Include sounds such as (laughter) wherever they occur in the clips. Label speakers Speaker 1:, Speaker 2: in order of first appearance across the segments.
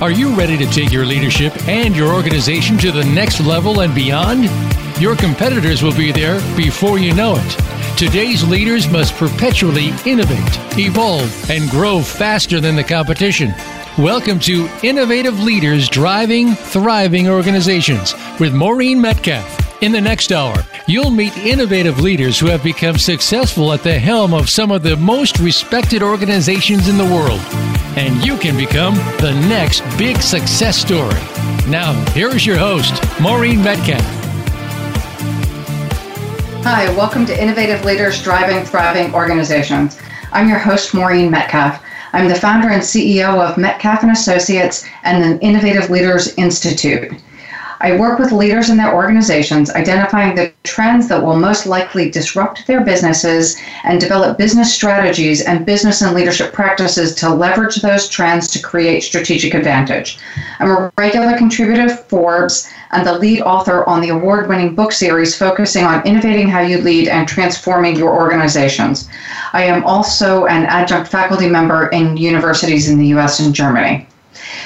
Speaker 1: Are you ready to take your leadership and your organization to the next level and beyond? Your competitors will be there before you know it. Today's leaders must perpetually innovate, evolve, and grow faster than the competition. Welcome to Innovative Leaders Driving Thriving Organizations with Maureen Metcalf. In the next hour, you'll meet innovative leaders who have become successful at the helm of some of the most respected organizations in the world. And you can become the next big success story. Now, here's your host, Maureen Metcalf.
Speaker 2: Hi, welcome to Innovative Leaders Driving Thriving Organizations. I'm your host, Maureen Metcalf. I'm the founder and CEO of Metcalf and Associates and the Innovative Leaders Institute. I work with leaders in their organizations, identifying the trends that will most likely disrupt their businesses and develop business strategies and business and leadership practices to leverage those trends to create strategic advantage. I'm a regular contributor to Forbes and the lead author on the award winning book series focusing on innovating how you lead and transforming your organizations. I am also an adjunct faculty member in universities in the US and Germany.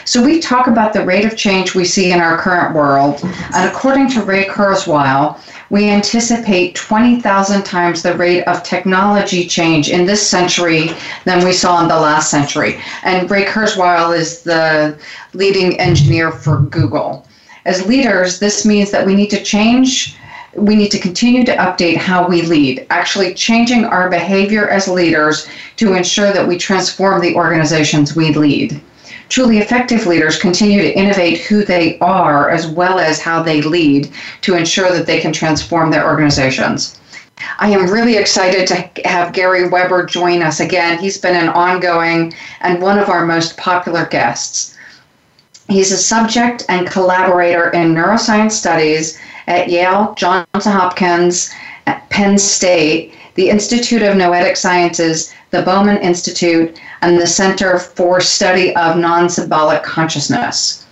Speaker 2: So we talk about the rate of change we see in our current world, and according to Ray Kurzweil, we anticipate 20,000 times the rate of technology change in this century than we saw in the last century. And Ray Kurzweil is the leading engineer for Google. As leaders, this means that we need to change we need to continue to update how we lead, actually changing our behavior as leaders to ensure that we transform the organizations we lead. Truly effective leaders continue to innovate who they are as well as how they lead to ensure that they can transform their organizations. I am really excited to have Gary Weber join us again. He's been an ongoing and one of our most popular guests. He's a subject and collaborator in neuroscience studies at Yale, Johns Hopkins, at Penn State, the Institute of Noetic Sciences, the Bowman Institute, and the Center for Study of Non-Symbolic Consciousness.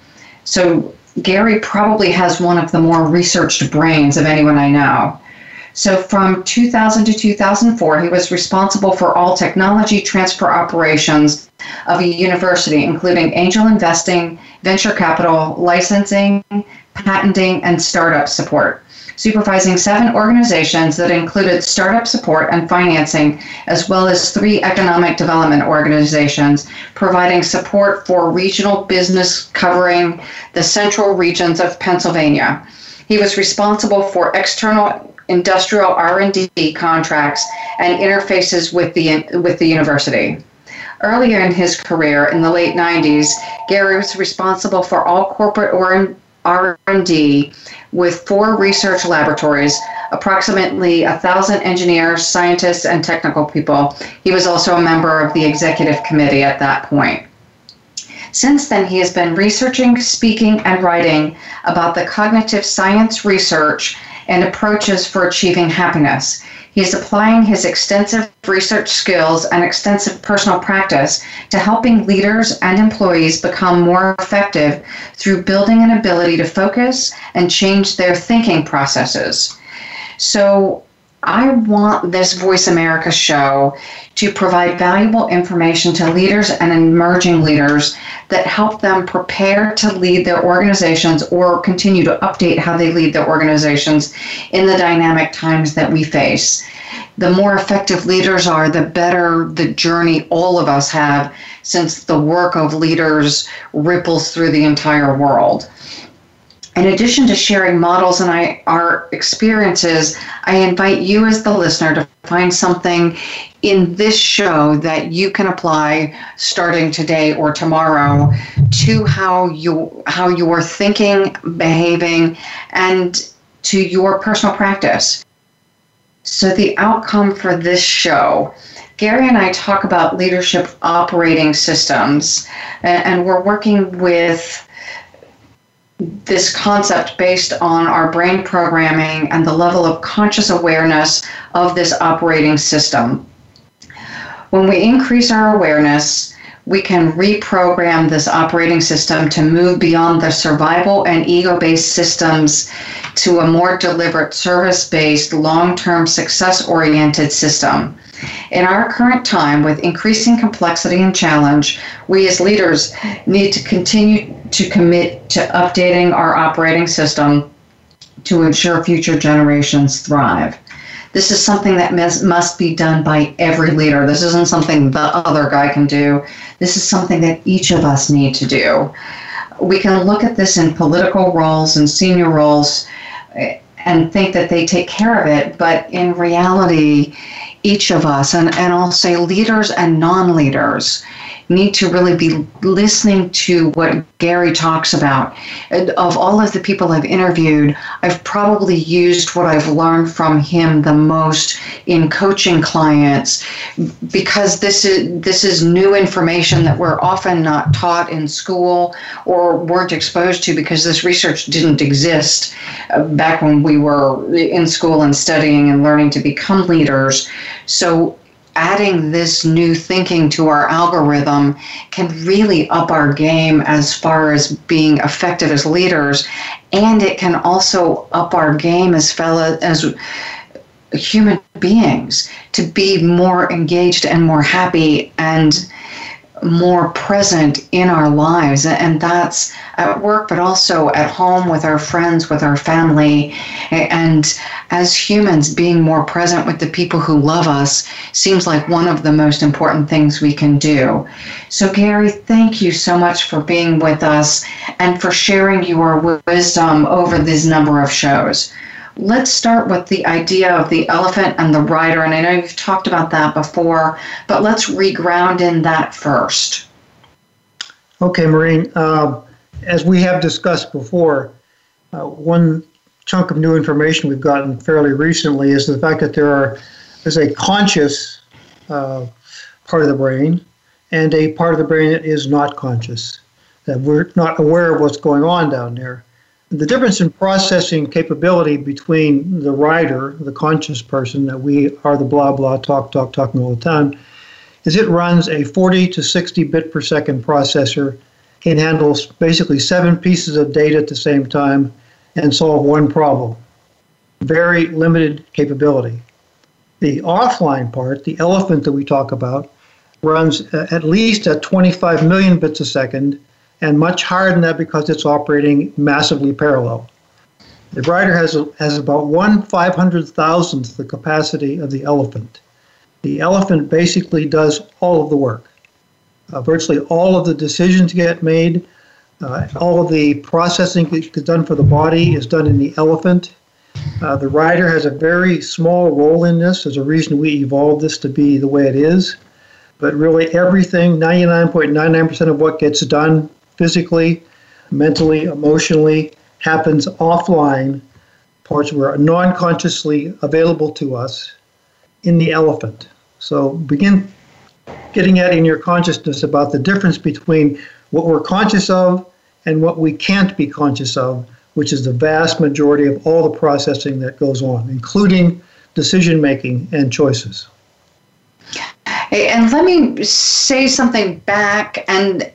Speaker 2: So Gary probably has one of the more researched brains of anyone I know. So from 2000 to 2004, he was responsible for all technology transfer operations of a university, including angel investing, venture capital, licensing, patenting, and startup support supervising seven organizations that included startup support and financing, as well as three economic development organizations, providing support for regional business covering the central regions of Pennsylvania. He was responsible for external industrial R&D contracts and interfaces with the with the university. Earlier in his career, in the late 90s, Gary was responsible for all corporate or R&D with four research laboratories, approximately a thousand engineers, scientists, and technical people. He was also a member of the executive committee at that point. Since then, he has been researching, speaking, and writing about the cognitive science research and approaches for achieving happiness. He is applying his extensive research skills and extensive personal practice to helping leaders and employees become more effective through building an ability to focus and change their thinking processes. So, I want this Voice America show to provide valuable information to leaders and emerging leaders that help them prepare to lead their organizations or continue to update how they lead their organizations in the dynamic times that we face. The more effective leaders are, the better the journey all of us have since the work of leaders ripples through the entire world in addition to sharing models and I, our experiences, I invite you as the listener to find something in this show that you can apply starting today or tomorrow to how you how you're thinking, behaving, and to your personal practice. So the outcome for this show Gary and I talk about leadership operating systems, and we're working with this concept based on our brain programming and the level of conscious awareness of this operating system. When we increase our awareness, we can reprogram this operating system to move beyond the survival and ego based systems to a more deliberate service based, long term, success oriented system. In our current time, with increasing complexity and challenge, we as leaders need to continue to commit to updating our operating system to ensure future generations thrive. This is something that must be done by every leader. This isn't something the other guy can do. This is something that each of us need to do. We can look at this in political roles and senior roles eh, and think that they take care of it, but in reality, each of us, and, and I'll say leaders and non leaders, need to really be listening to what Gary talks about. And of all of the people I've interviewed, I've probably used what I've learned from him the most in coaching clients because this is this is new information that we're often not taught in school or weren't exposed to because this research didn't exist uh, back when we were in school and studying and learning to become leaders. So adding this new thinking to our algorithm can really up our game as far as being effective as leaders. And it can also up our game as fellow as human beings to be more engaged and more happy and more present in our lives. And that's at work but also at home with our friends with our family. And as humans being more present with the people who love us seems like one of the most important things we can do. So gary thank you so much for being with us and for sharing your wisdom over this number of shows let's start with the idea of the elephant and the rider. And I know you've talked about that before, but let's reground in that first.
Speaker 3: Okay, Maureen. Uh, as we have discussed before, uh, one chunk of new information we've gotten fairly recently is the fact that there are there's a conscious uh, part of the brain and a part of the brain that is not conscious, that we're not aware of what's going on down there. The difference in processing capability between the rider, the conscious person that we are the blah blah talk talk talking all the time, is it runs a 40 to 60 bit per second processor. It handles basically seven pieces of data at the same time and solve one problem. Very limited capability. The offline part, the elephant that we talk about, runs at least at 25 million bits a second and much higher than that because it's operating massively parallel. The rider has, has about one five hundred thousandth the capacity of the elephant. The elephant basically does all of the work. Uh, virtually all of the decisions get made, uh, all of the processing that's done for the body is done in the elephant. Uh, the rider has a very small role in this. There's a reason we evolved this to be the way it is. But really, everything, 99.99% of what gets done physically, mentally, emotionally, happens offline, parts were non consciously available to us in the elephant. So begin getting at in your consciousness about the difference between what we're conscious of and what we can't be conscious of, which is the vast majority of all the processing that goes on, including decision making and choices.
Speaker 2: And let me say something back and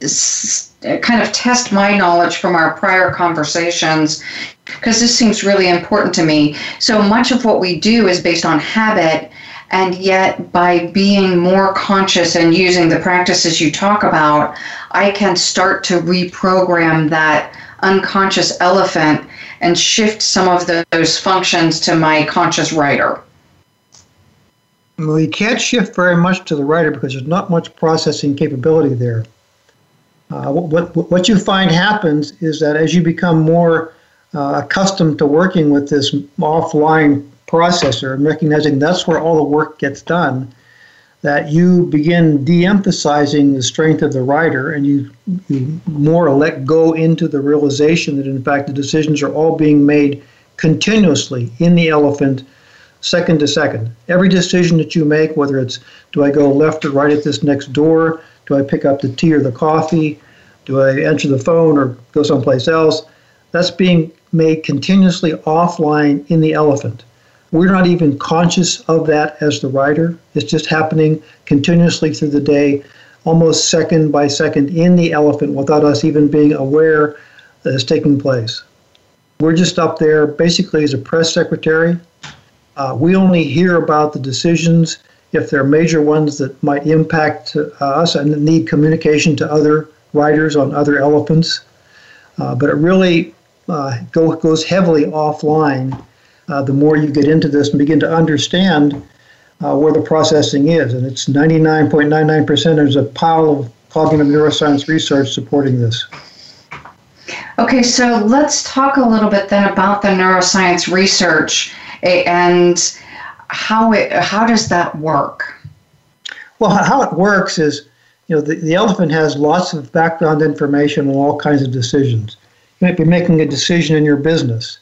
Speaker 2: kind of test my knowledge from our prior conversations because this seems really important to me. So much of what we do is based on habit, and yet by being more conscious and using the practices you talk about, I can start to reprogram that unconscious elephant and shift some of those functions to my conscious rider.
Speaker 3: Well, you can't shift very much to the rider because there's not much processing capability there. Uh, what, what, you find happens is that as you become more uh, accustomed to working with this offline processor and recognizing that's where all the work gets done, that you begin de-emphasizing the strength of the rider and you, you more let go into the realization that in fact the decisions are all being made continuously in the elephant second to second. Every decision that you make, whether it's do I go left or right at this next door, do I pick up the tea or the coffee, do I answer the phone or go someplace else, that's being made continuously offline in the elephant. We're not even conscious of that as the rider. It's just happening continuously through the day, almost second by second in the elephant without us even being aware that it's taking place. We're just up there basically as a press secretary uh, we only hear about the decisions if there are major ones that might impact uh, us and need communication to other riders on other elephants. Uh, but it really uh, go, goes heavily offline uh, the more you get into this and begin to understand uh, where the processing is. And it's 99.99%. There's a pile of cognitive neuroscience research supporting this.
Speaker 2: Okay, so let's talk a little bit then about the neuroscience research and how it how does that work?
Speaker 3: Well, how it works is, you know, the, the elephant has lots of background information on all kinds of decisions. You might be making a decision in your business,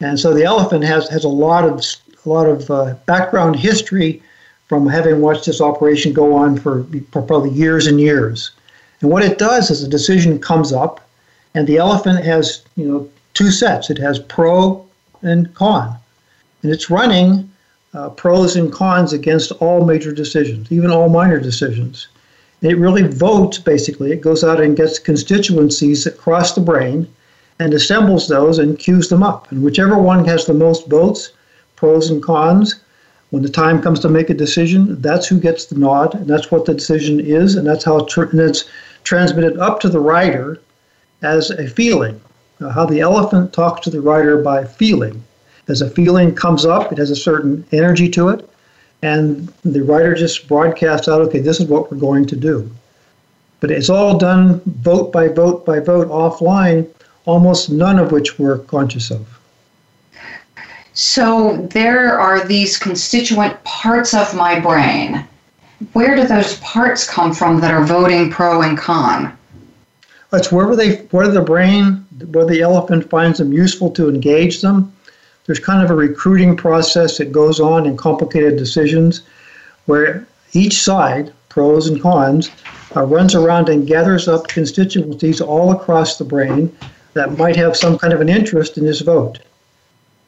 Speaker 3: and so the elephant has has a lot of a lot of uh, background history from having watched this operation go on for, for probably years and years. And what it does is a decision comes up, and the elephant has you know two sets. It has pro and con, and it's running uh, pros and cons against all major decisions, even all minor decisions. And it really votes basically. It goes out and gets constituencies across the brain and assembles those and queues them up. And whichever one has the most votes, pros and cons, when the time comes to make a decision, that's who gets the nod, and that's what the decision is, and that's how tr- it's transmitted up to the rider as a feeling. Uh, how the elephant talks to the rider by feeling. As a feeling comes up, it has a certain energy to it, and the rider just broadcasts out, okay, this is what we're going to do. But it's all done vote by vote by vote offline, almost none of which we're conscious of.
Speaker 2: So there are these constituent parts of my brain. Where do those parts come from that are voting pro and con?
Speaker 3: It's wherever they, where the brain, where the elephant finds them useful to engage them. There's kind of a recruiting process that goes on in complicated decisions, where each side, pros and cons, uh, runs around and gathers up constituencies all across the brain that might have some kind of an interest in this vote.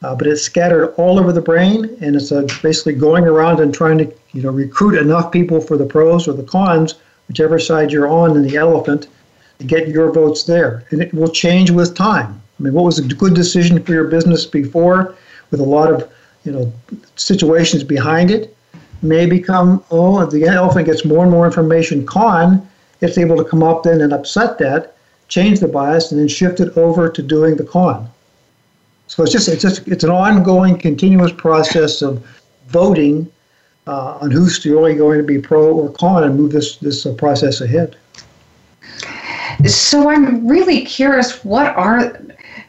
Speaker 3: Uh, but it's scattered all over the brain, and it's uh, basically going around and trying to, you know, recruit enough people for the pros or the cons, whichever side you're on in the elephant, to get your votes there. And it will change with time. I mean, what was a good decision for your business before, with a lot of, you know, situations behind it, may become, oh, if the elephant gets more and more information con, it's able to come up then and upset that, change the bias, and then shift it over to doing the con. So it's just it's just it's an ongoing, continuous process of voting uh, on who's really going to be pro or con and move this this uh, process ahead.
Speaker 2: So I'm really curious. What are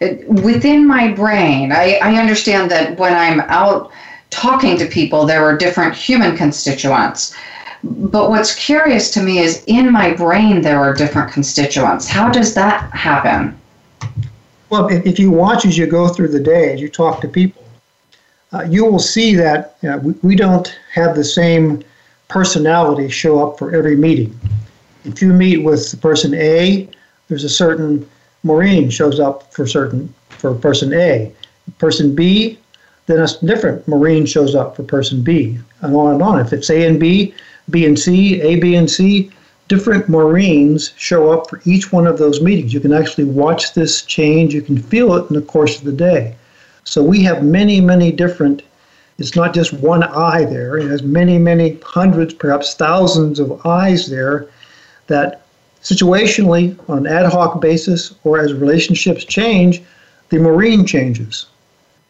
Speaker 2: within my brain? I, I understand that when I'm out talking to people, there are different human constituents. But what's curious to me is in my brain there are different constituents. How does that happen?
Speaker 3: Well, if, you watch as you go through the day, as you talk to people, uh, you will see that you know, we, we don't have the same personality show up for every meeting. If you meet with person A, there's a certain Maureen shows up for certain for person A. Person B, then a different Maureen shows up for person B, and on and on. If it's A and B, B and C, A, B, and C, different Maureen show up for each one of those meetings. You can actually watch this change. You can feel it in the course of the day. So we have many, many different, it's not just one I there. It has many, many hundreds, perhaps thousands of eyes there that situationally, on an ad hoc basis, or as relationships change, the Maureen changes.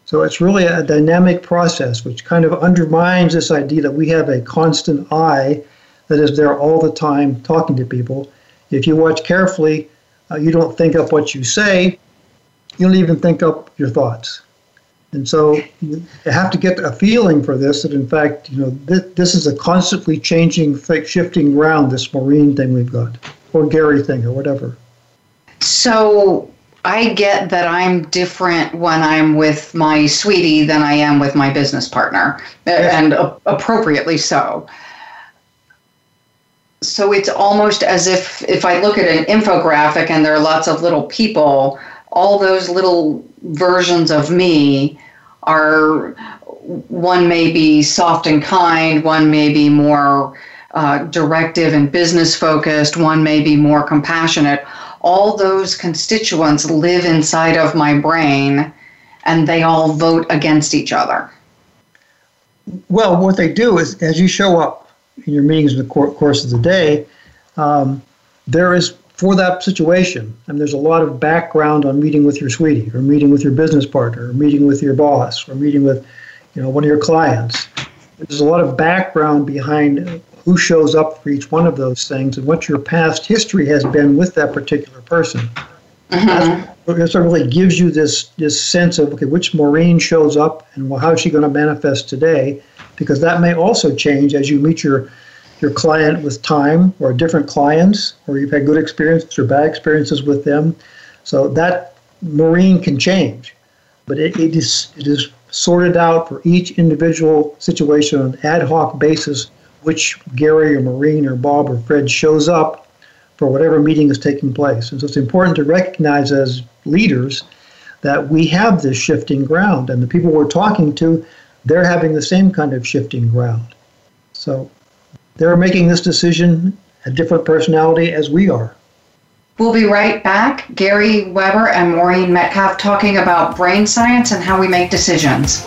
Speaker 3: So it's really a dynamic process, which kind of undermines this idea that we have a constant I that is there all the time talking to people. If you watch carefully, uh, you don't think up what you say, you don't even think up your thoughts. And so you have to get a feeling for this that, in fact, you know, this, this is a constantly changing, shifting ground, this Maureen thing we've got, or Gary thing, or whatever.
Speaker 2: So I get that I'm different when I'm with my sweetie than I am with my business partner, eh, and appropriately so so it's almost as if if I look at an infographic and there are lots of little people, all those little versions of me are one may be soft and kind, one may be more uh, directive and business focused, one may be more compassionate. All those constituents live inside of my brain and they all vote against each other.
Speaker 3: Well, what they do is, as you show up in your meetings in the course of the day, um, there is for that situation. And there's a lot of background on meeting with your sweetie, or meeting with your business partner, or meeting with your boss, or meeting with, you know, one of your clients. There's a lot of background behind who shows up for each one of those things and what your past history has been with that particular person. Mm-hmm. That really gives you this this sense of okay, which Maureen shows up and well, how is she going to manifest today? Because that may also change as you meet your your client with time or different clients, or you've had good experiences or bad experiences with them. So that Maureen can change, but it, it is it is sorted out for each individual situation on an ad hoc basis, which Gary or Maureen or Bob or Fred shows up for whatever meeting is taking place. And so it's important to recognize as leaders that we have this shifting ground, and the people we're talking to, they're having the same kind of shifting ground. So they're making this decision a different personality as we are.
Speaker 2: We'll be right back. Gary Weber and Maureen Metcalf talking about brain science and how we make decisions.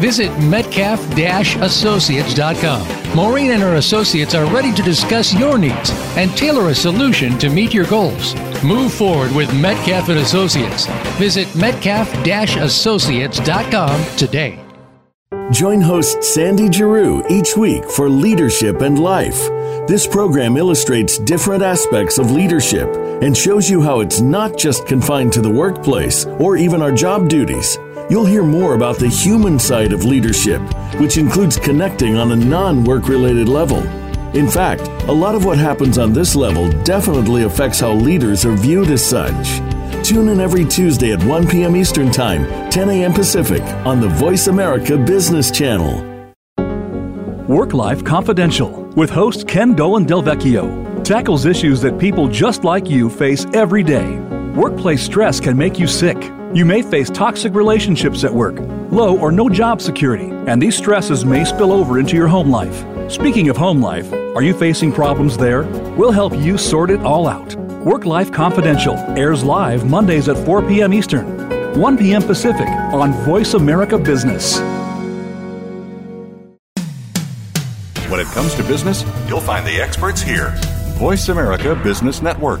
Speaker 1: Visit metcalf-associates.com. Maureen and her associates are ready to discuss your needs and tailor a solution to meet your goals. Move forward with Metcalf and Associates. Visit metcalf-associates.com today.
Speaker 4: Join host Sandy Giroux each week for Leadership and Life. This program illustrates different aspects of leadership and shows you how it's not just confined to the workplace or even our job duties. You'll hear more about the human side of leadership, which includes connecting on a non work related level. In fact, a lot of what happens on this level definitely affects how leaders are viewed as such. Tune in every Tuesday at 1 p.m. Eastern Time, 10 a.m. Pacific on the Voice America Business Channel.
Speaker 5: Work Life Confidential with host Ken Dolan Delvecchio tackles issues that people just like you face every day. Workplace stress can make you sick you may face toxic relationships at work, low or no job security, and these stresses may spill over into your home life. Speaking of home life, are you facing problems there? We'll help you sort it all out. Work Life Confidential airs live Mondays at 4 p.m. Eastern, 1 p.m. Pacific on Voice America Business.
Speaker 6: When it comes to business, you'll find the experts here. Voice America Business Network.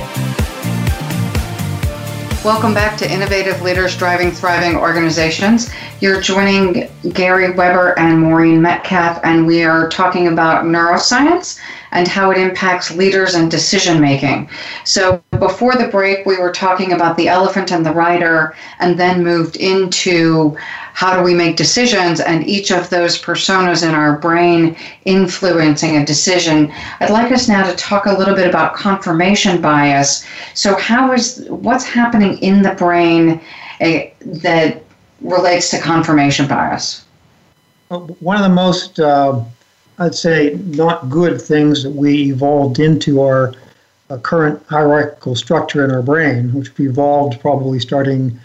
Speaker 2: Welcome back to Innovative Leaders Driving Thriving Organizations. You're joining Gary Weber and Maureen Metcalf, and we are talking about neuroscience and how it impacts leaders and decision making. So, before the break, we were talking about the elephant and the rider, and then moved into how do we make decisions and each of those personas in our brain influencing a decision. I'd like us now to talk a little bit about confirmation bias. So, how is what's happening in the brain uh, that relates to confirmation bias?
Speaker 3: One of the most, uh, I'd say, not good things that we evolved into our uh, current hierarchical structure in our brain, which evolved probably starting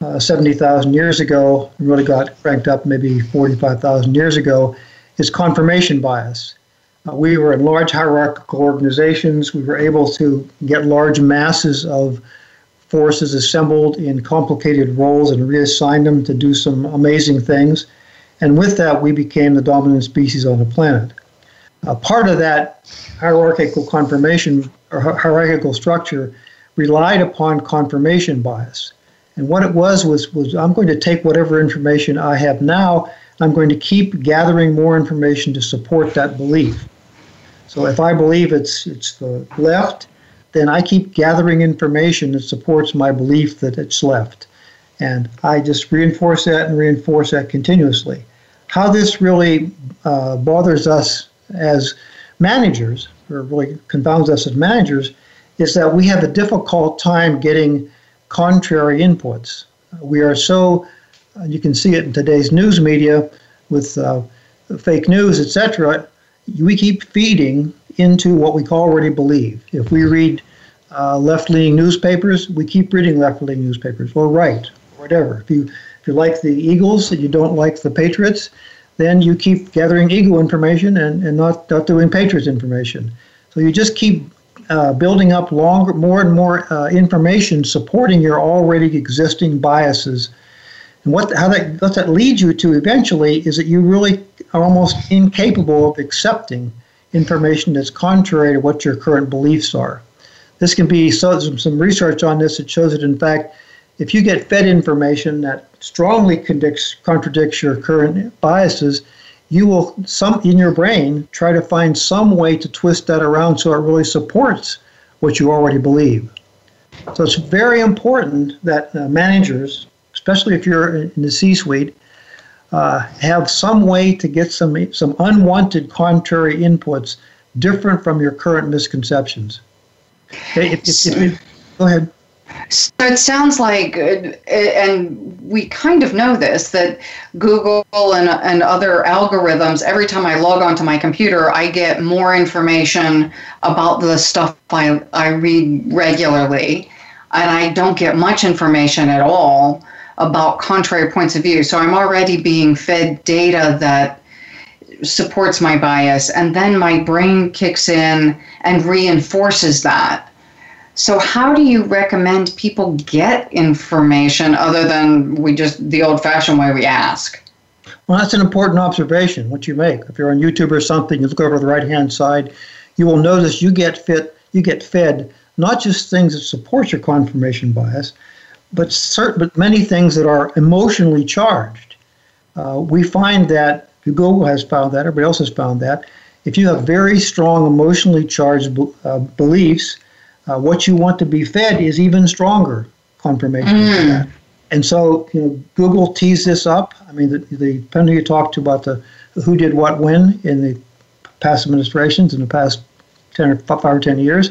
Speaker 3: uh, 70,000 years ago and really got ranked up maybe 45,000 years ago, is confirmation bias. Uh, we were in large hierarchical organizations. We were able to get large masses of forces assembled in complicated roles and reassign them to do some amazing things. And with that, we became the dominant species on the planet. Uh, part of that hierarchical confirmation or hierarchical structure relied upon confirmation bias. And what it was was was I'm going to take whatever information I have now, I'm going to keep gathering more information to support that belief. So if I believe it's it's the left, then I keep gathering information that supports my belief that it's left. And I just reinforce that and reinforce that continuously. How this really uh, bothers us as managers, or really confounds us as managers, is that we have a difficult time getting contrary inputs. We are so, you can see it in today's news media with uh, fake news, etc. We keep feeding into what we already believe. If we read uh, left-leaning newspapers, we keep reading left-leaning newspapers, or right, whatever. If you if you like the Eagles and you don't like the Patriots, then you keep gathering Eagle information and, and not, not doing Patriots information. So you just keep uh, building up longer, more and more uh, information supporting your already existing biases. And what how that what that leads you to eventually is that you really are almost incapable of accepting information that's contrary to what your current beliefs are. This can be so some, some research on this that shows that in fact, if you get fed information that strongly contradicts, contradicts your current biases, you will some in your brain try to find some way to twist that around so it really supports what you already believe. So it's very important that uh, managers, especially if you're in the C-suite, uh, have some way to get some some unwanted contrary inputs different from your current misconceptions. If, if, if, go ahead.
Speaker 2: So it sounds like, uh, and we kind of know this, that Google and, and other algorithms, every time I log onto my computer, I get more information about the stuff I, I read regularly. And I don't get much information at all about contrary points of view. So I'm already being fed data that supports my bias. And then my brain kicks in and reinforces that. So, how do you recommend people get information other than we just the old fashioned way we ask?
Speaker 3: Well, that's an important observation, what you make. If you're on YouTube or something, you look over to the right hand side, you will notice you get fit, you get fed not just things that support your confirmation bias, but certain, but many things that are emotionally charged. Uh, we find that Google has found that, everybody else has found that. If you have very strong emotionally charged uh, beliefs, uh, what you want to be fed is even stronger confirmation mm. And so, you know, Google teased this up. I mean, the, the depending you talk to about the who did what when in the past administrations in the past 10 or 5 or 10 years,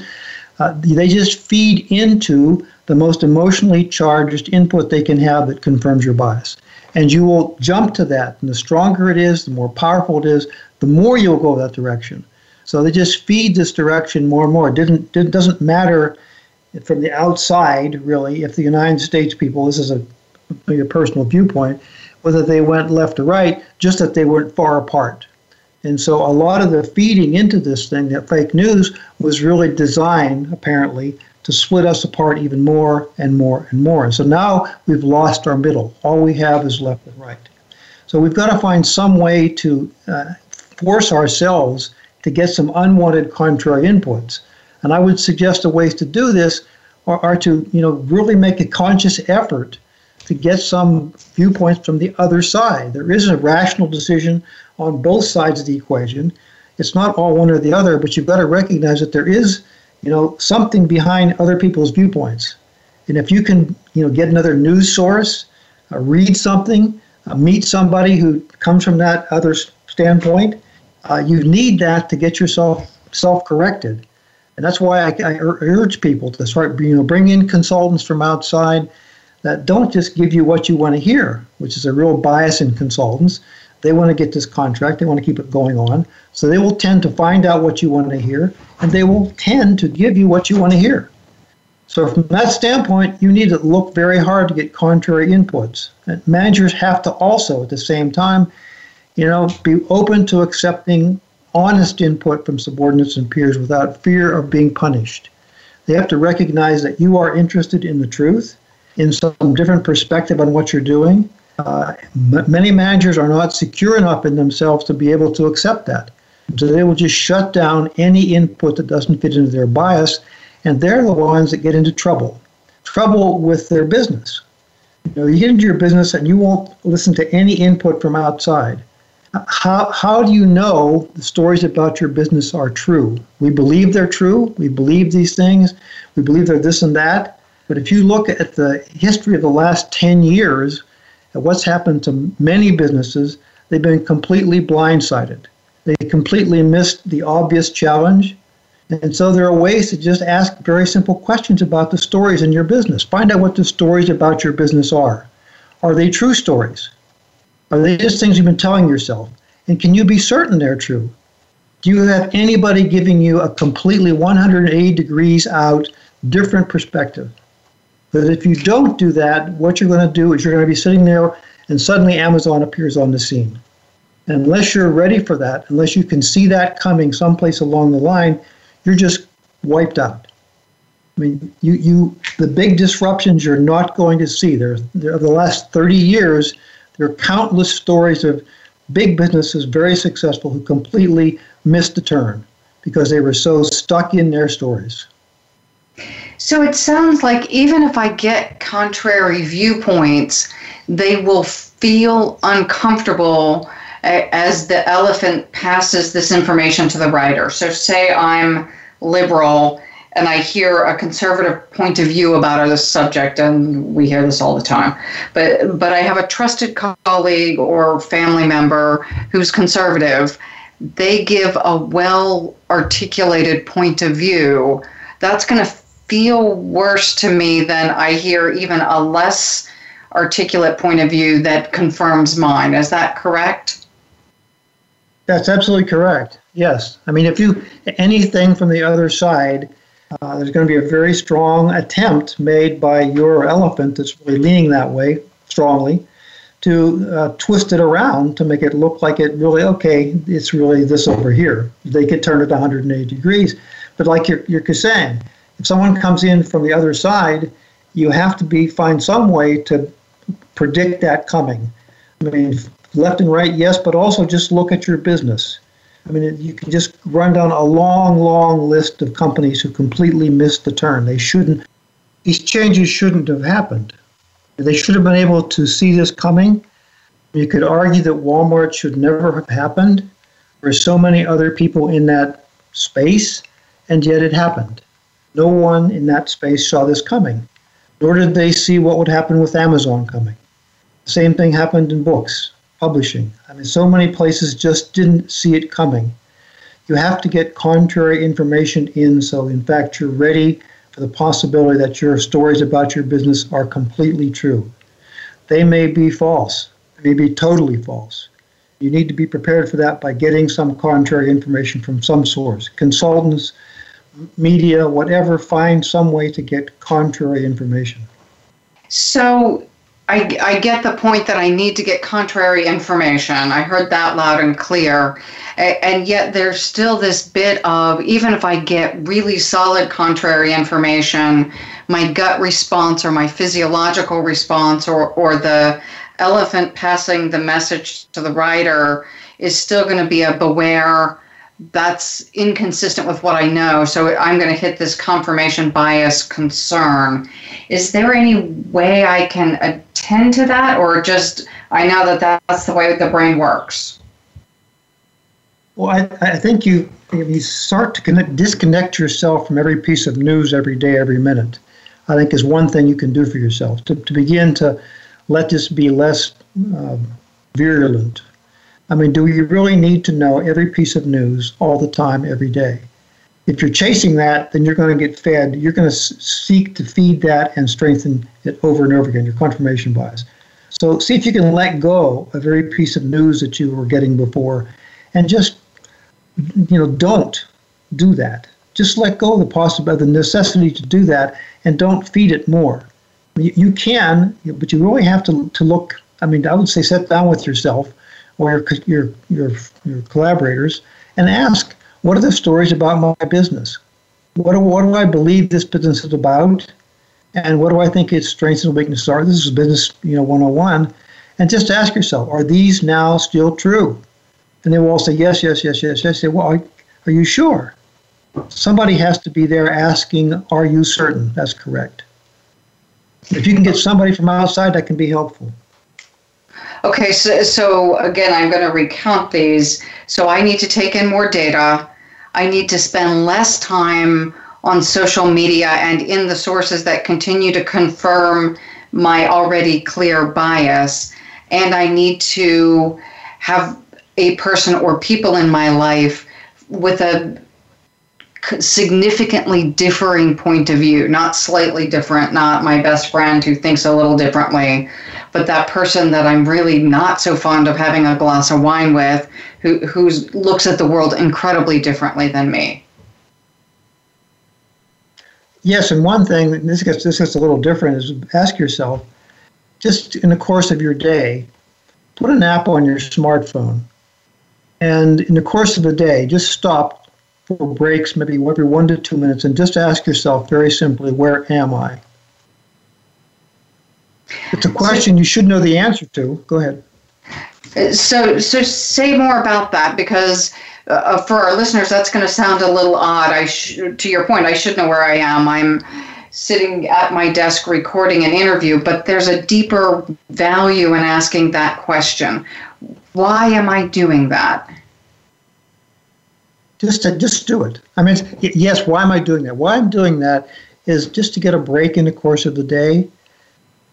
Speaker 3: uh, they just feed into the most emotionally charged input they can have that confirms your bias. And you will jump to that. And the stronger it is, the more powerful it is, the more you'll go that direction. So they just feed this direction more and more. It didn't it doesn't matter from the outside really if the United States people. This is a, a personal viewpoint, whether they went left or right, just that they weren't far apart. And so a lot of the feeding into this thing, that fake news, was really designed apparently to split us apart even more and more and more. And so now we've lost our middle. All we have is left and right. So we've got to find some way to uh, force ourselves to get some unwanted contrary inputs. And I would suggest the ways to do this are, are to, you know, really make a conscious effort to get some viewpoints from the other side. There is a rational decision on both sides of the equation. It's not all one or the other, but you've got to recognize that there is, you know, something behind other people's viewpoints. And if you can, you know, get another news source, uh, read something, uh, meet somebody who comes from that other standpoint, uh, you need that to get yourself self-corrected, and that's why I, I, urge people to start, you know, bring in consultants from outside that don't just give you what you want to hear, which is a real bias in consultants. They want to get this contract, they want to keep it going on. So they will tend to find out what you want to hear, and they will tend to give you what you want to hear. So, from that standpoint, you need to look very hard to get contrary inputs. And managers have to also, at the same time, you know, be open to accepting honest input from subordinates and peers without fear of being punished. They have to recognize that you are interested in the truth, in some different perspective on what you're doing. Uh, many managers are not secure enough in themselves to be able to accept that. So they will just shut down any input that doesn't fit into their bias, and they're the ones that get into trouble. Trouble with their business. You know, you get into your business and you won't listen to any input from outside how, how do you know the stories about your business are true? We believe they're true. We believe these things. We believe they're this and that. But if you look at the history of the last 10 years, at what's happened to many businesses, they've been completely blindsided. They completely missed the obvious challenge. And so there are ways to just ask very simple questions about the stories in your business. Find out what the stories about your business are. Are they true stories? Are they just things you've been telling yourself? And can you be certain they're true? Do you have anybody giving you a completely 180 degrees out, different perspective? But if you don't do that, what you're going to do is you're going to be sitting there and suddenly Amazon appears on the scene. And unless you're ready for that, unless you can see that coming someplace along the line, you're just wiped out. I mean, you, you the big disruptions you're not going to see. There, there the last 30 years, there are countless stories of big businesses, very successful, who completely missed the turn because they were so stuck in their stories.
Speaker 2: So it sounds like even if I get contrary viewpoints, they will feel uncomfortable as the elephant passes this information to the rider. So, say I'm liberal and I hear a conservative point of view about a subject, and we hear this all the time. But but I have a trusted colleague or family member who's conservative. They give a well articulated point of view. That's going to feel worse to me than I hear even a less articulate point of view that confirms mine. Is that correct?
Speaker 3: That's absolutely correct. Yes. I mean, if you anything from the other side uh, there's going to be a very strong attempt made by your elephant that's really leaning that way strongly to uh, twist it around to make it look like it really, okay, it's really this over here. They could turn it 180 degrees. But like you're, you're saying, if someone comes in from the other side, you have to be find some way to predict that coming. I mean, left and right, yes, but also just look at your business. I mean, you can just run down a long, long list of companies who completely missed the turn. They shouldn't, these changes shouldn't have happened. They should have been able to see this coming. You could argue that Walmart should never have happened. There are so many other people in that space, and yet it happened. No one in that space saw this coming, nor did they see what would happen with Amazon coming. The same thing happened in books publishing. I mean, so many places just didn't see it coming. You have to get contrary information in, so in fact, you're ready for the possibility that your stories about your business are completely true. They may be false, they may be totally false. You need to be prepared for that by getting some contrary information from some source. Consultants, media, whatever, find some way to get contrary information.
Speaker 2: So, I, I get the point that I need to get contrary information. I heard that loud and clear. And yet there's still this bit of even if I get really solid contrary information, my gut response or my physiological response or, or the elephant passing the message to the rider is still going to be a beware that's inconsistent with what I know. So I'm going to hit this confirmation bias concern. Is there any way I can attend to that, or just I know that that's the way the brain works?
Speaker 3: Well, I, I think you you start to connect, disconnect yourself from every piece of news every day, every minute. I think is one thing you can do for yourself to, to begin to let this be less uh, virulent I mean, do you really need to know every piece of news all the time, every day? If you're chasing that, then you're going to get fed. You're going to seek to feed that and strengthen it over and over again, your confirmation bias. So see if you can let go of every piece of news that you were getting before and just, you know, don't do that. Just let go of the possibility, the necessity to do that and don't feed it more. You, you can, but you really have to, to look. I mean, I would say sit down with yourself or your, your, your, your collaborators and ask, what are the stories about my business? What do, what do I believe this business is about? And what do I think its strengths and weaknesses are? This is business, you know, 101. And just ask yourself, are these now still true? And they will all say, yes, yes, yes, yes, yes. Say, well, are, are you sure? Somebody has to be there asking, are you certain? That's correct. If you can get somebody from outside, that can be helpful.
Speaker 2: Okay, so, so again, I'm going to recount these. So I need to take in more data. I need to spend less time on social media and in the sources that continue to confirm my already clear bias. And I need to have a person or people in my life with a significantly differing point of view, not slightly different, not my best friend who thinks a little differently, but that person that I'm really not so fond of having a glass of wine with who who looks at the world incredibly differently than me.
Speaker 3: Yes, and one thing this gets this gets a little different is ask yourself, just in the course of your day, put an app on your smartphone, and in the course of the day, just stop for breaks, maybe every one to two minutes, and just ask yourself very simply, where am I? It's a question you should know the answer to. Go ahead.
Speaker 2: So, so say more about that because uh, for our listeners, that's going to sound a little odd. I sh- to your point, I should know where I am. I'm sitting at my desk recording an interview, but there's a deeper value in asking that question. Why am I doing that?
Speaker 3: Just to, just do it. I mean, yes. Why am I doing that? Why I'm doing that is just to get a break in the course of the day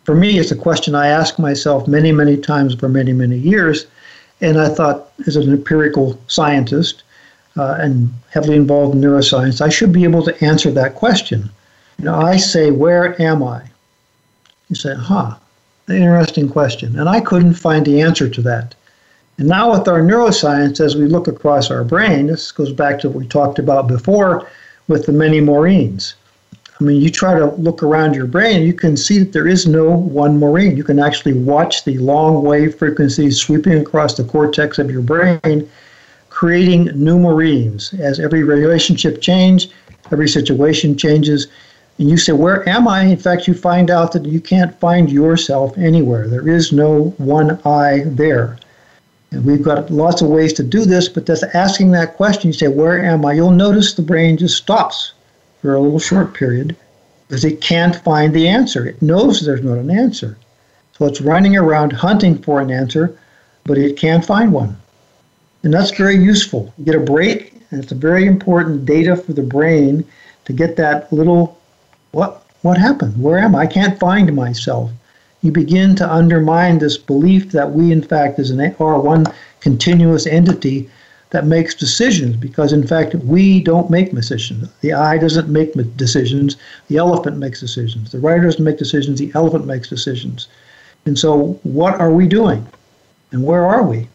Speaker 3: for me, it's a question I ask myself many, many times for many, many years. And I thought, as an empirical scientist uh, and heavily involved in neuroscience, I should be able to answer that question. You know, I say, Where am I? You say, Huh, interesting question. And I couldn't find the answer to that. And now, with our neuroscience, as we look across our brain, this goes back to what we talked about before with the many Maureen's. I mean, you try to look around your brain, you can see that there is no one Maureen. You can actually watch the long wave frequencies sweeping across the cortex of your brain, creating new Maureens. As every relationship changes, every situation changes, and you say, Where am I? In fact, you find out that you can't find yourself anywhere. There is no one I there. And we've got lots of ways to do this, but just asking that question, you say, Where am I? You'll notice the brain just stops for a little short period because it can't find the answer. It knows there's not an answer. So it's running around hunting for an answer, but it can't find one. And that's very useful. You get a break, and it's a very important data for the brain to get that little what what happened? Where am I? I can't find myself. You begin to undermine this belief that we, in fact, is an, are one continuous entity that makes decisions because in fact we don't make decisions. The I doesn't make decisions the elephant makes decisions. The rider doesn't make decisions the elephant makes decisions. And so what are we doing? And where are we?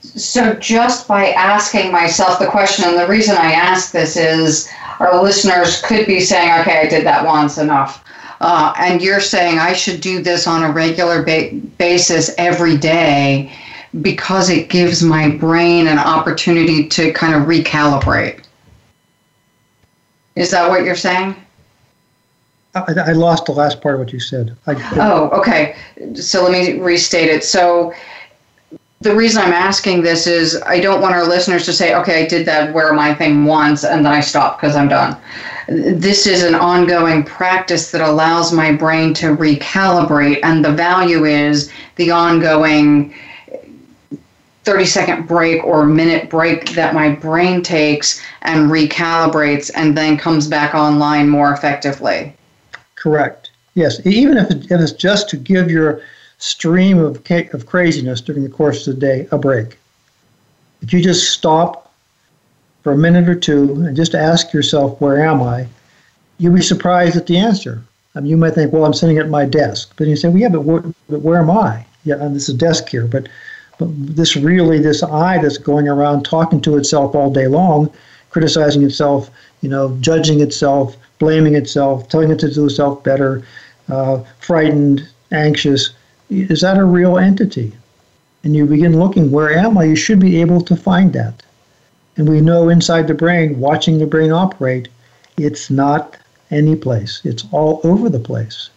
Speaker 2: So just by asking myself the question and the reason i ask this is our listeners could be saying okay i did that once enough. Uh, and you're saying i should do this on a regular ba- basis every day because it gives my brain an opportunity to kind of recalibrate. Is that what you're saying?
Speaker 3: I, I lost the last part of what you said. I,
Speaker 2: oh, okay. So let me restate it. So the reason I'm asking this is I don't want our listeners to say, okay, I did that where my thing once and then I stop because I'm done. This is an ongoing practice that allows my brain to recalibrate, and the value is the ongoing 30 second break or minute break that my brain takes and recalibrates and then comes back online more effectively.
Speaker 3: Correct. Yes, even if, it, if it's just to give your stream of, of craziness during the course of the day a break. If you just stop for a minute or two and just ask yourself, where am I? You'll be surprised at the answer. Um, you might think, well, I'm sitting at my desk. But you say, well, yeah, but where, but where am I? Yeah, and this is a desk here. But this really, this I that's going around talking to itself all day long, criticizing itself, you know, judging itself, blaming itself, telling it to do itself better, uh, frightened, anxious, is that a real entity? And you begin looking, where am I? You should be able to find that. And we know inside the brain, watching the brain operate, it's not any place. It's all over the place.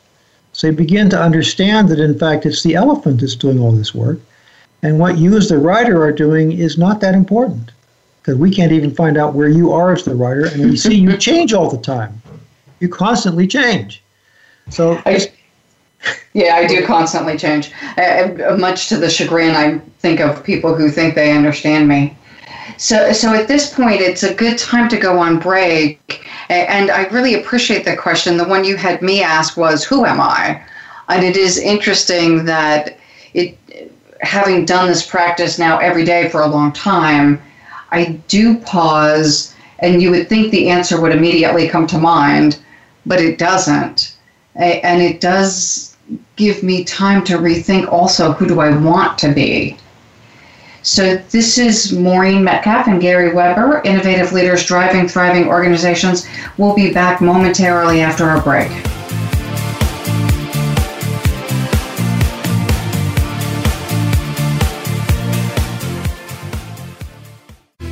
Speaker 3: So you begin to understand that, in fact, it's the elephant that's doing all this work. And what you as the rider are doing is not that important because we can't even find out where you are as the writer. And we see you (laughs) change all the time. You constantly change. So
Speaker 2: I, yeah, I do constantly change. Uh, much to the chagrin, I think of people who think they understand me. So, so at this point, it's a good time to go on break. And I really appreciate the question. The one you had me ask was, "Who am I?" And it is interesting that it, having done this practice now every day for a long time, I do pause, and you would think the answer would immediately come to mind, but it doesn't. And it does give me time to rethink also who do I want to be so this is Maureen Metcalf and Gary Weber, Innovative Leaders Driving Thriving Organizations. We'll be back momentarily after our break.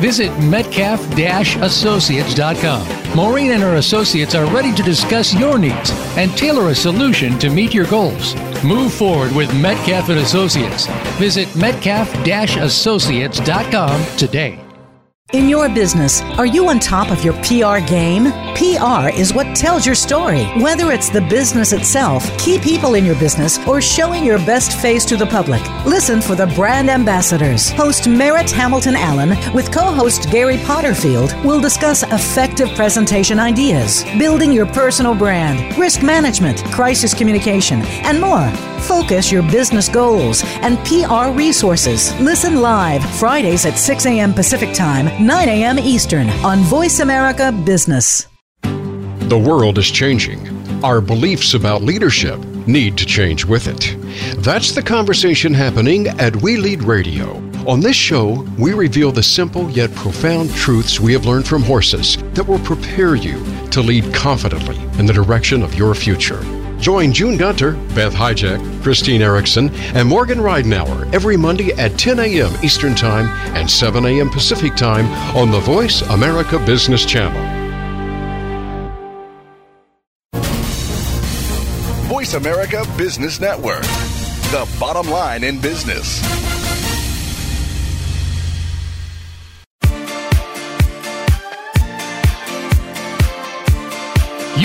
Speaker 1: Visit metcalf-associates.com. Maureen and her associates are ready to discuss your needs and tailor a solution to meet your goals. Move forward with Metcalf and Associates. Visit metcalf-associates.com today.
Speaker 7: In your business, are you on top of your PR game? PR is what tells your story. Whether it's the business itself, key people in your business, or showing your best face to the public. Listen for the brand ambassadors. Host Merritt Hamilton Allen with co host Gary Potterfield will discuss effective presentation ideas, building your personal brand, risk management, crisis communication, and more. Focus your business goals and PR resources. Listen live Fridays at 6 a.m. Pacific Time, 9 a.m. Eastern on Voice America Business.
Speaker 8: The world is changing. Our beliefs about leadership need to change with it. That's the conversation happening at We Lead Radio. On this show, we reveal the simple yet profound truths we have learned from horses that will prepare you to lead confidently in the direction of your future. Join June Gunter, Beth Hijack, Christine Erickson, and Morgan Ridenour every Monday at 10 a.m. Eastern Time and 7 a.m. Pacific Time on the Voice America Business Channel.
Speaker 6: Voice America Business Network, the bottom line in business.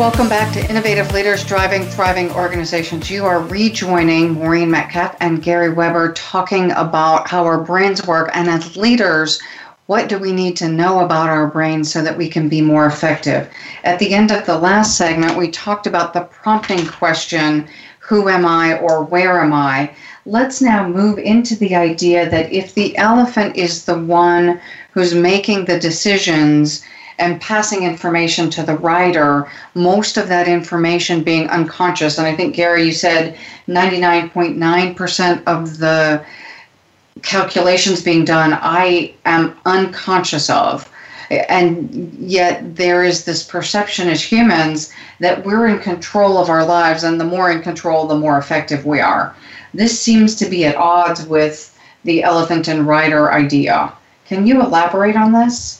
Speaker 2: Welcome back to Innovative Leaders Driving Thriving Organizations. You are rejoining Maureen Metcalf and Gary Weber talking about how our brains work. And as leaders, what do we need to know about our brains so that we can be more effective? At the end of the last segment, we talked about the prompting question who am I or where am I? let's now move into the idea that if the elephant is the one who's making the decisions and passing information to the rider, most of that information being unconscious. And I think, Gary, you said 99.9% of the calculations being done, I am unconscious of. And yet, there is this perception as humans that we're in control of our lives, and the more in control, the more effective we are. This seems to be at odds with the elephant and rider idea. Can you elaborate on this?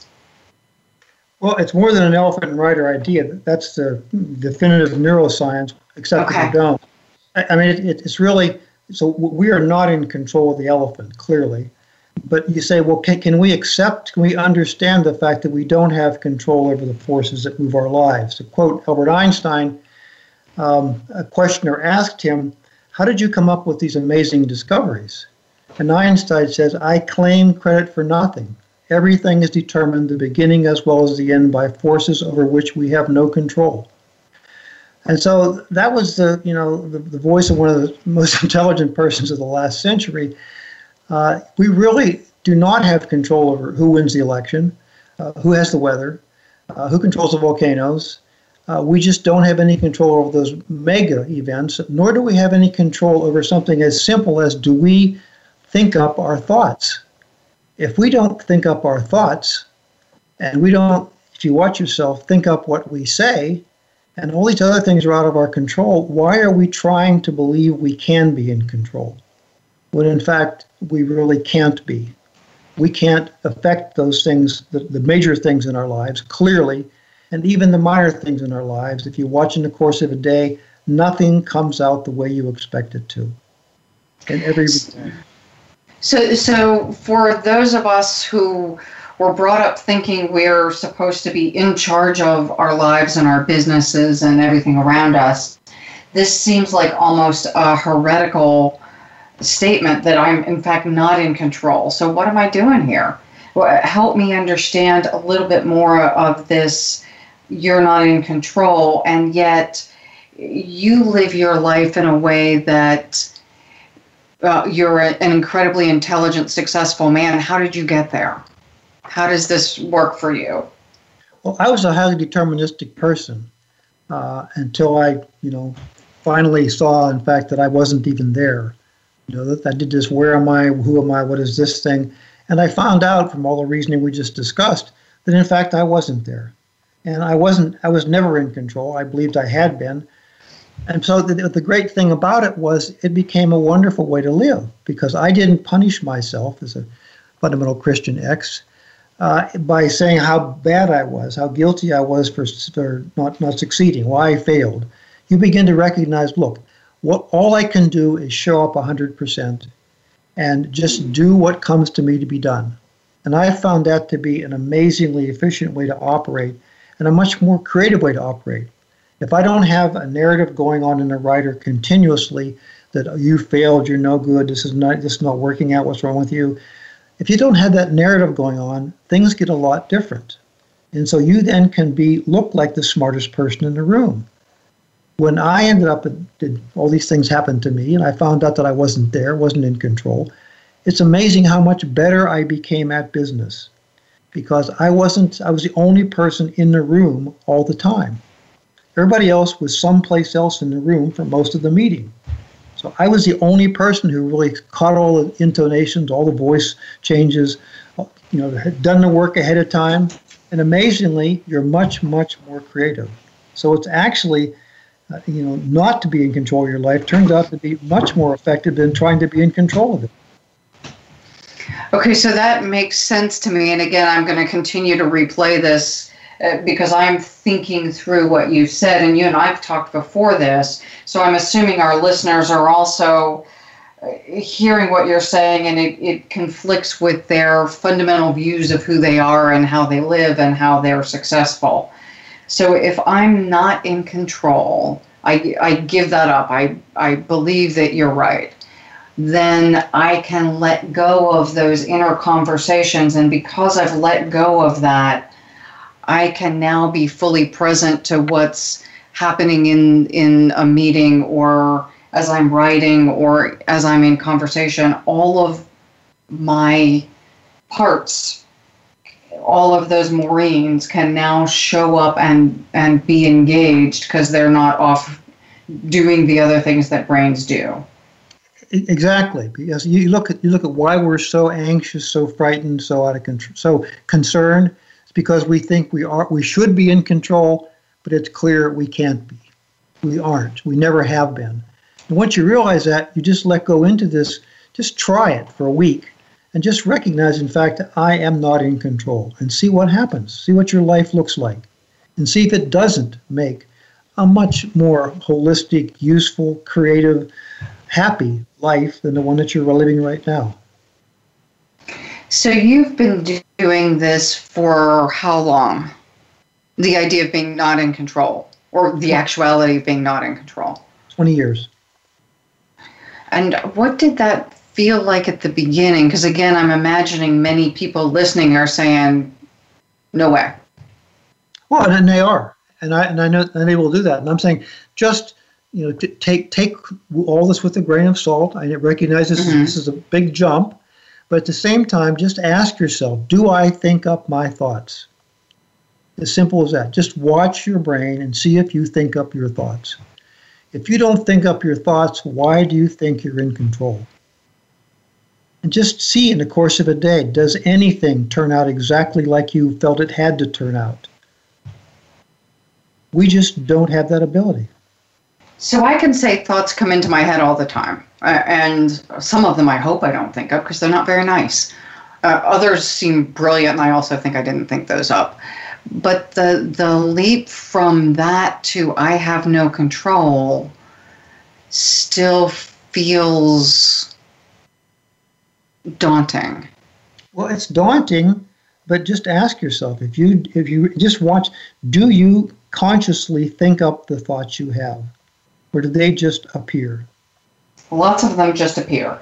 Speaker 3: Well, it's more than an elephant and rider idea. That's the definitive neuroscience, except okay. that we don't. I, mean, it, it's really so we are not in control of the elephant, clearly. But you say, well, can, can we accept, can we understand the fact that we don't have control over the forces that move our lives? To quote Albert Einstein, um, a questioner asked him, How did you come up with these amazing discoveries? And Einstein says, I claim credit for nothing. Everything is determined, the beginning as well as the end, by forces over which we have no control. And so that was the, you know, the, the voice of one of the (laughs) most intelligent persons of the last century. Uh, we really do not have control over who wins the election, uh, who has the weather, uh, who controls the volcanoes. Uh, we just don't have any control over those mega events, nor do we have any control over something as simple as do we think up our thoughts? If we don't think up our thoughts and we don't, if you watch yourself, think up what we say, and all these other things are out of our control, why are we trying to believe we can be in control? When in fact, we really can't be. We can't affect those things, the, the major things in our lives, clearly, and even the minor things in our lives. If you watch in the course of a day, nothing comes out the way you expect it to. And every
Speaker 2: so, so for those of us who were brought up thinking we're supposed to be in charge of our lives and our businesses and everything around us, this seems like almost a heretical statement that I'm, in fact, not in control. So, what am I doing here? Well, help me understand a little bit more of this. You're not in control, and yet you live your life in a way that uh, you're an incredibly intelligent, successful man. How did you get there? How does this work for you?
Speaker 3: Well, I was a highly deterministic person uh, until I, you know, finally saw, in fact, that I wasn't even there. You know, that I did this. Where am I? Who am I? What is this thing? And I found out from all the reasoning we just discussed that, in fact, I wasn't there, and I wasn't. I was never in control. I believed I had been, and so the, the great thing about it was it became a wonderful way to live because I didn't punish myself as a fundamental Christian ex uh, by saying how bad I was, how guilty I was for, for not, not succeeding, why I failed. You begin to recognize, look, what all I can do is show up 100% and just do what comes to me to be done. And I found that to be an amazingly efficient way to operate and a much more creative way to operate. If I don't have a narrative going on in the rider continuously that you failed, you're no good, this is not this is not working out, what's wrong with you? If you don't have that narrative going on, things get a lot different. And so you then can be look like the smartest person in the room. When I ended up did all these things happen to me and I found out that I wasn't there, wasn't in control, it's amazing how much better I became at business because I wasn't I was the only person in the room all the time. Everybody else was someplace else in the room for most of the meeting. So I was the only person who really caught all the intonations, all the voice changes, you know, had done the work ahead of time. And amazingly, you're much, much more creative. So it's actually, uh, you know, not to be in control of your life turns out to be much more effective than trying to be in control of it.
Speaker 2: Okay, so that makes sense to me. And again, I'm going to continue to replay this uh, because I'm thinking through what you said, and you and I've talked before this. So I'm assuming our listeners are also uh, hearing what you're saying, and it, it conflicts with their fundamental views of who they are and how they live and how they're successful. So if I'm not in control, I, I give that up. I, I believe that you're right. Then I can let go of those inner conversations. And because I've let go of that, I can now be fully present to what's happening in in a meeting or as I'm writing or as I'm in conversation, all of my parts, all of those Maureen's can now show up and, and be engaged because they're not off doing the other things that brains do.
Speaker 3: Exactly, because you look at you look at why we're so anxious, so frightened, so out of control, so concerned. It's because we think we are we should be in control, but it's clear we can't be. We aren't. We never have been. And once you realize that, you just let go into this. Just try it for a week, and just recognize, in fact, I am not in control, and see what happens. See what your life looks like, and see if it doesn't make a much more holistic, useful, creative happy life than the one that you're living right now.
Speaker 2: So you've been doing this for how long? The idea of being not in control, or the actuality of being not in control?
Speaker 3: 20 years.
Speaker 2: And what did that feel like at the beginning? Because again, I'm imagining many people listening are saying, no way.
Speaker 3: Well, and they are. And I, and I know and they will do that. And I'm saying just you know, take take all this with a grain of salt. I recognize this, mm-hmm. this is a big jump, but at the same time, just ask yourself: Do I think up my thoughts? As simple as that. Just watch your brain and see if you think up your thoughts. If you don't think up your thoughts, why do you think you're in control? And just see in the course of a day does anything turn out exactly like you felt it had to turn out? We just don't have that ability.
Speaker 2: So I can say thoughts come into my head all the time, and some of them I hope I don't think of because they're not very nice. Uh, others seem brilliant, and I also think I didn't think those up. But the the leap from that to I have no control still feels daunting.
Speaker 3: Well, it's daunting, but just ask yourself if you if you just watch, do you consciously think up the thoughts you have? or do they just appear?
Speaker 2: Lots of them just appear.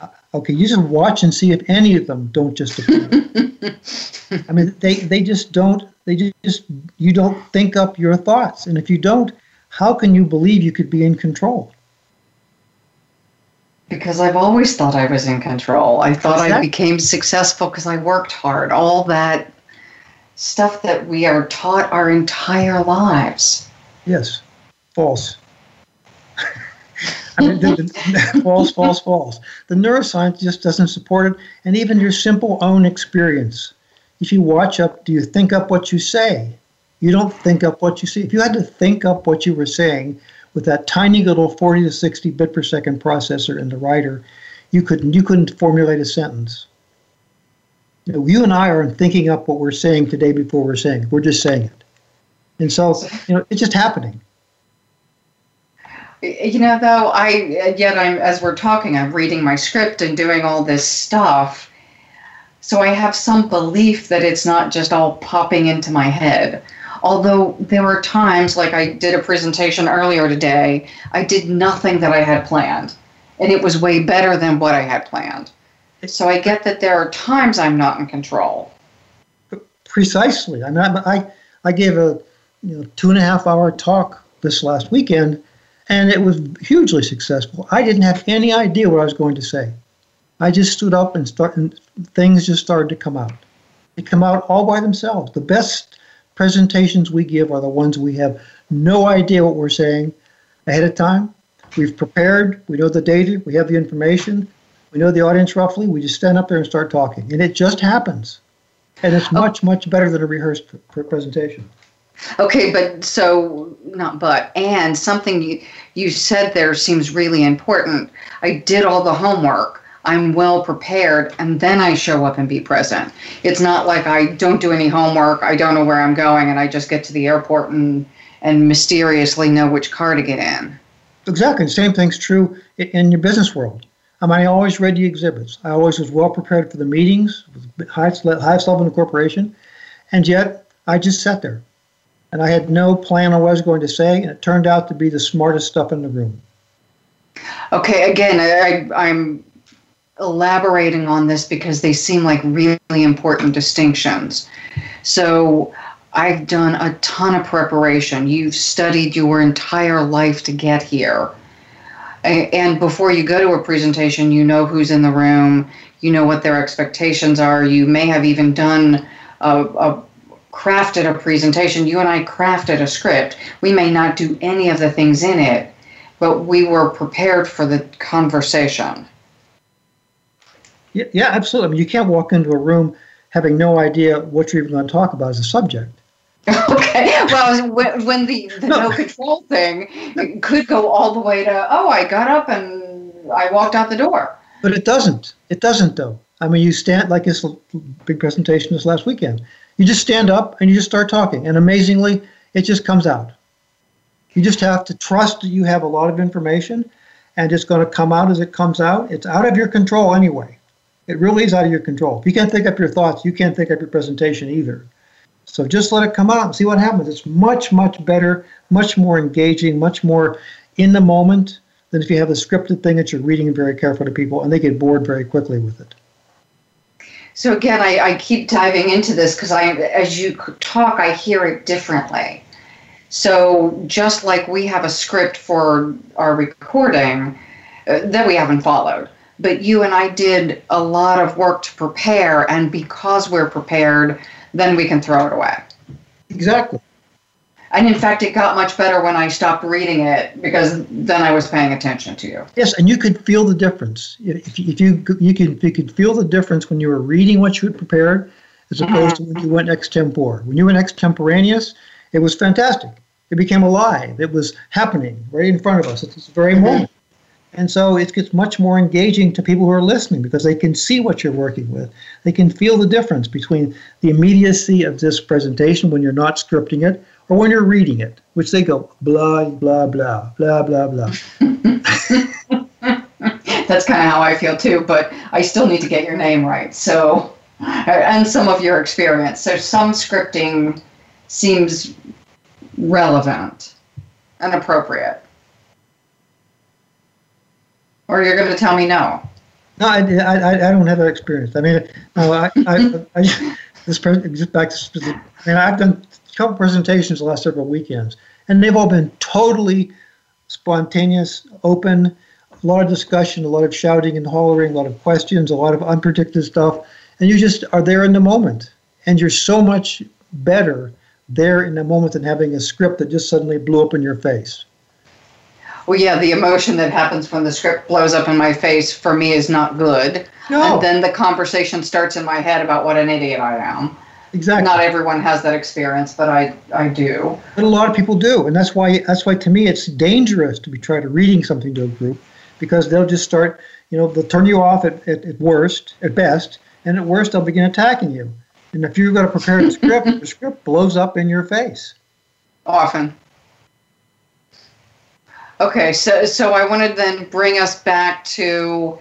Speaker 3: Uh, okay, you just watch and see if any of them don't just appear. (laughs) I mean, they, they just don't, they just, you don't think up your thoughts. And if you don't, how can you believe you could be in control?
Speaker 2: Because I've always thought I was in control. I thought exactly. I became successful because I worked hard. All that stuff that we are taught our entire lives.
Speaker 3: Yes, false. I mean, the, the, (laughs) false, false, false. The neuroscience just doesn't support it, and even your simple own experience. If you watch up, do you think up what you say? You don't think up what you see. If you had to think up what you were saying with that tiny little 40 to 60 bit per second processor in the rider, you couldn't you couldn't formulate a sentence. You, know, you and I aren't thinking up what we're saying today before we're saying it. We're just saying it. And so, you know, it's just happening.
Speaker 2: You know, though, I yet I'm as we're talking, I'm reading my script and doing all this stuff. So I have some belief that it's not just all popping into my head. Although there were times, like I did a presentation earlier today, I did nothing that I had planned, and it was way better than what I had planned. So I get that there are times I'm not in control.
Speaker 3: Precisely. I mean, I I gave a you know two and a half hour talk this last weekend and it was hugely successful. I didn't have any idea what I was going to say. I just stood up and start, and things just started to come out. They come out all by themselves. The best presentations we give are the ones we have no idea what we're saying ahead of time. We've prepared, we know the data, we have the information, we know the audience roughly. We just stand up there and start talking, and it just happens. And it's oh. much, much better than a rehearsed presentation.
Speaker 2: Okay, but so not but and something you you said there seems really important. I did all the homework. I'm well prepared and then I show up and be present. It's not like I don't do any homework, I don't know where I'm going and I just get to the airport and and mysteriously know which car to get in.
Speaker 3: Exactly. The same thing's true in your business world. I mean, I always read the exhibits. I always was well prepared for the meetings, highest, highest level in the corporation, and yet I just sat there and I had no plan on what I was going to say, and it turned out to be the smartest stuff in the room.
Speaker 2: Okay, again, I, I'm elaborating on this because they seem like really important distinctions. So, I've done a ton of preparation. You've studied your entire life to get here. And before you go to a presentation, you know who's in the room, you know what their expectations are. You may have even done a, a crafted a presentation. You and I crafted a script. We may not do any of the things in it, but we were prepared for the conversation.
Speaker 3: Yeah, yeah, absolutely. I mean, you can't walk into a room having no idea what you're even going to talk about as a subject. (laughs)
Speaker 2: okay. Well, when, the, the no. no control thing could go all the way to, oh, I got up and I walked out the door.
Speaker 3: But it doesn't. It doesn't, though. I mean, you stand like this big presentation this last weekend. You just stand up and you just start talking, and amazingly, it just comes out. You just have to trust that you have a lot of information, and it's going to come out as it comes out. It's out of your control anyway. It really is out of your control. If you can't think up your thoughts, you can't think up your presentation either. So just let it come out and see what happens. It's much, much better, much more engaging, much more in the moment than if you have a scripted thing that you're reading very carefully to people and they get bored very quickly with it.
Speaker 2: So again, I, I keep diving into this because I, as you talk, I hear it differently. So just like we have a script for our recording uh, that we haven't followed, but you and I did a lot of work to prepare, and because we're prepared, then we can throw it away.
Speaker 3: Exactly.
Speaker 2: And in fact, it got much better when I stopped reading it because then I was paying attention to you.
Speaker 3: Yes, and you could feel the difference. If, if you you could you could feel the difference when you were reading what you had prepared, as mm-hmm. opposed mm-hmm. to when you went extempore. When you went extemporaneous, it was fantastic. It became alive. It was happening right in front of us at this very mm-hmm. moment. And so it gets much more engaging to people who are listening because they can see what you're working with. They can feel the difference between the immediacy of this presentation when you're not scripting it or when you're reading it, which they go blah, blah, blah, blah, blah, blah. (laughs)
Speaker 2: That's kind of how I feel too, but I still need to get your name right. So, uh, and some of your experience. So, some scripting seems relevant and appropriate or you're going to tell me no.
Speaker 3: No, I, I, I don't have that experience. I mean, no, I, I, I this just back to, I mean, I've done couple presentations the last several weekends, and they've all been totally spontaneous, open, a lot of discussion, a lot of shouting and hollering, a lot of questions, a lot of unpredicted stuff, and you just are there in the moment, and you're so much better there in the moment than having a script that just suddenly blew up in your face
Speaker 2: well, yeah, the emotion that happens when the script blows up in my face for me is not good.
Speaker 3: No.
Speaker 2: And then the conversation starts in my head about what an idiot I am.
Speaker 3: Exactly.
Speaker 2: Not everyone has that experience, but I, I do.
Speaker 3: But a lot of people do, and that's why that's why to me it's dangerous to be trying to reading something to a group because they'll just start, you know, they'll turn you off at, at, at worst, at best, and at worst they'll begin attacking you. And if you've got to prepare a script, the (laughs) script blows up in your face.
Speaker 2: Often. Okay, so so I wanted to then bring us back to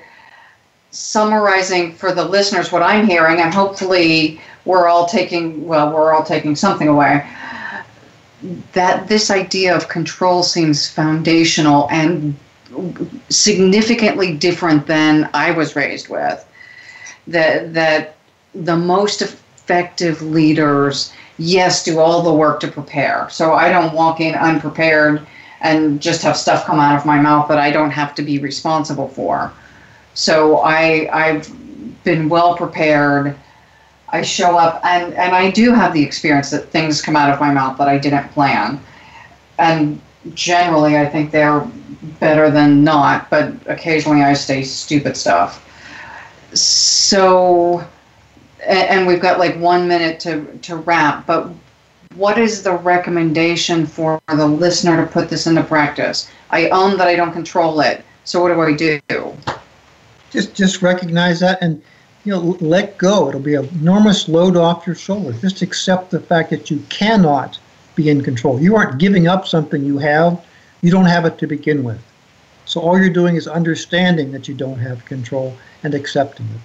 Speaker 2: summarizing for the listeners what I'm hearing, and hopefully we're all taking well, we're all taking something away. That this idea of control seems foundational and significantly different than I was raised with. That that the most effective leaders, yes, do all the work to prepare. So I don't walk in unprepared and just have stuff come out of my mouth that I don't have to be responsible for. So I I've been well prepared. I show up and and I do have the experience that things come out of my mouth that I didn't plan. And generally I think they're better than not, but occasionally I say stupid stuff. So and we've got like 1 minute to to wrap, but what is the recommendation for the listener to put this into practice? I own that I don't control it. So what do I do?
Speaker 3: Just just recognize that and you know let go. It'll be an enormous load off your shoulders. Just accept the fact that you cannot be in control. You aren't giving up something you have. You don't have it to begin with. So all you're doing is understanding that you don't have control and accepting it.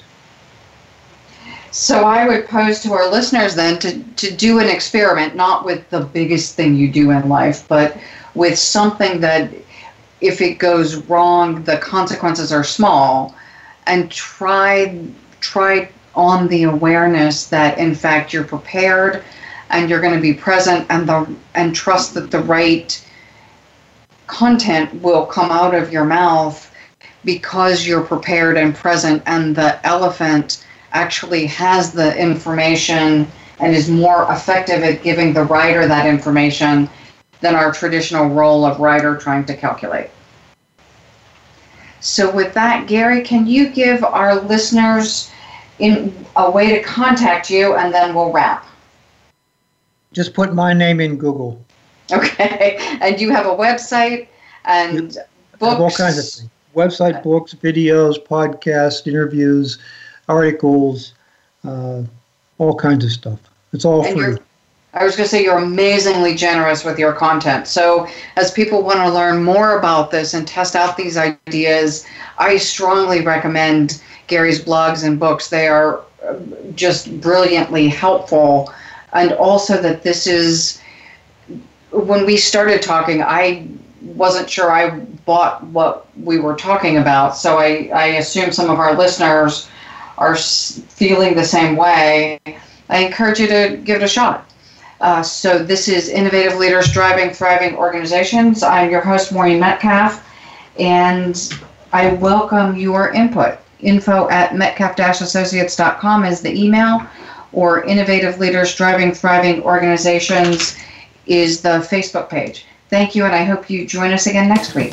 Speaker 2: So I would pose to our listeners then to, to do an experiment, not with the biggest thing you do in life, but with something that if it goes wrong, the consequences are small, and try try on the awareness that in fact you're prepared and you're going to be present and the and trust that the right content will come out of your mouth because you're prepared and present, and the elephant actually has the information and is more effective at giving the rider that information than our traditional role of rider trying to calculate. So, with that, Gary, can you give our listeners in a way to contact you, and then we'll wrap.
Speaker 3: Just put my name in Google.
Speaker 2: Okay, (laughs) and you have a website and yep. books.
Speaker 3: All kinds of things. Website, books, videos, podcasts, interviews, articles, uh, all kinds of stuff. It's all and free.
Speaker 2: I was going to say you're amazingly generous with your content. So, as people want to learn more about this and test out these ideas, I strongly recommend Gary's blogs and books. They are uh, just brilliantly helpful. And also that this is, when we started talking, I wasn't sure I bought what we were talking about. So I, I assume some of our listeners are feeling the same way. I encourage you to give it a shot. Uh, so this is Innovative Leaders Driving Thriving Organizations. I'm your host, Maureen Metcalf, and I welcome your input info at metcalf-associates.com is the email, or Innovative Leaders Driving Thriving Organizations is the Facebook page. Thank you, and I hope you join us again next week.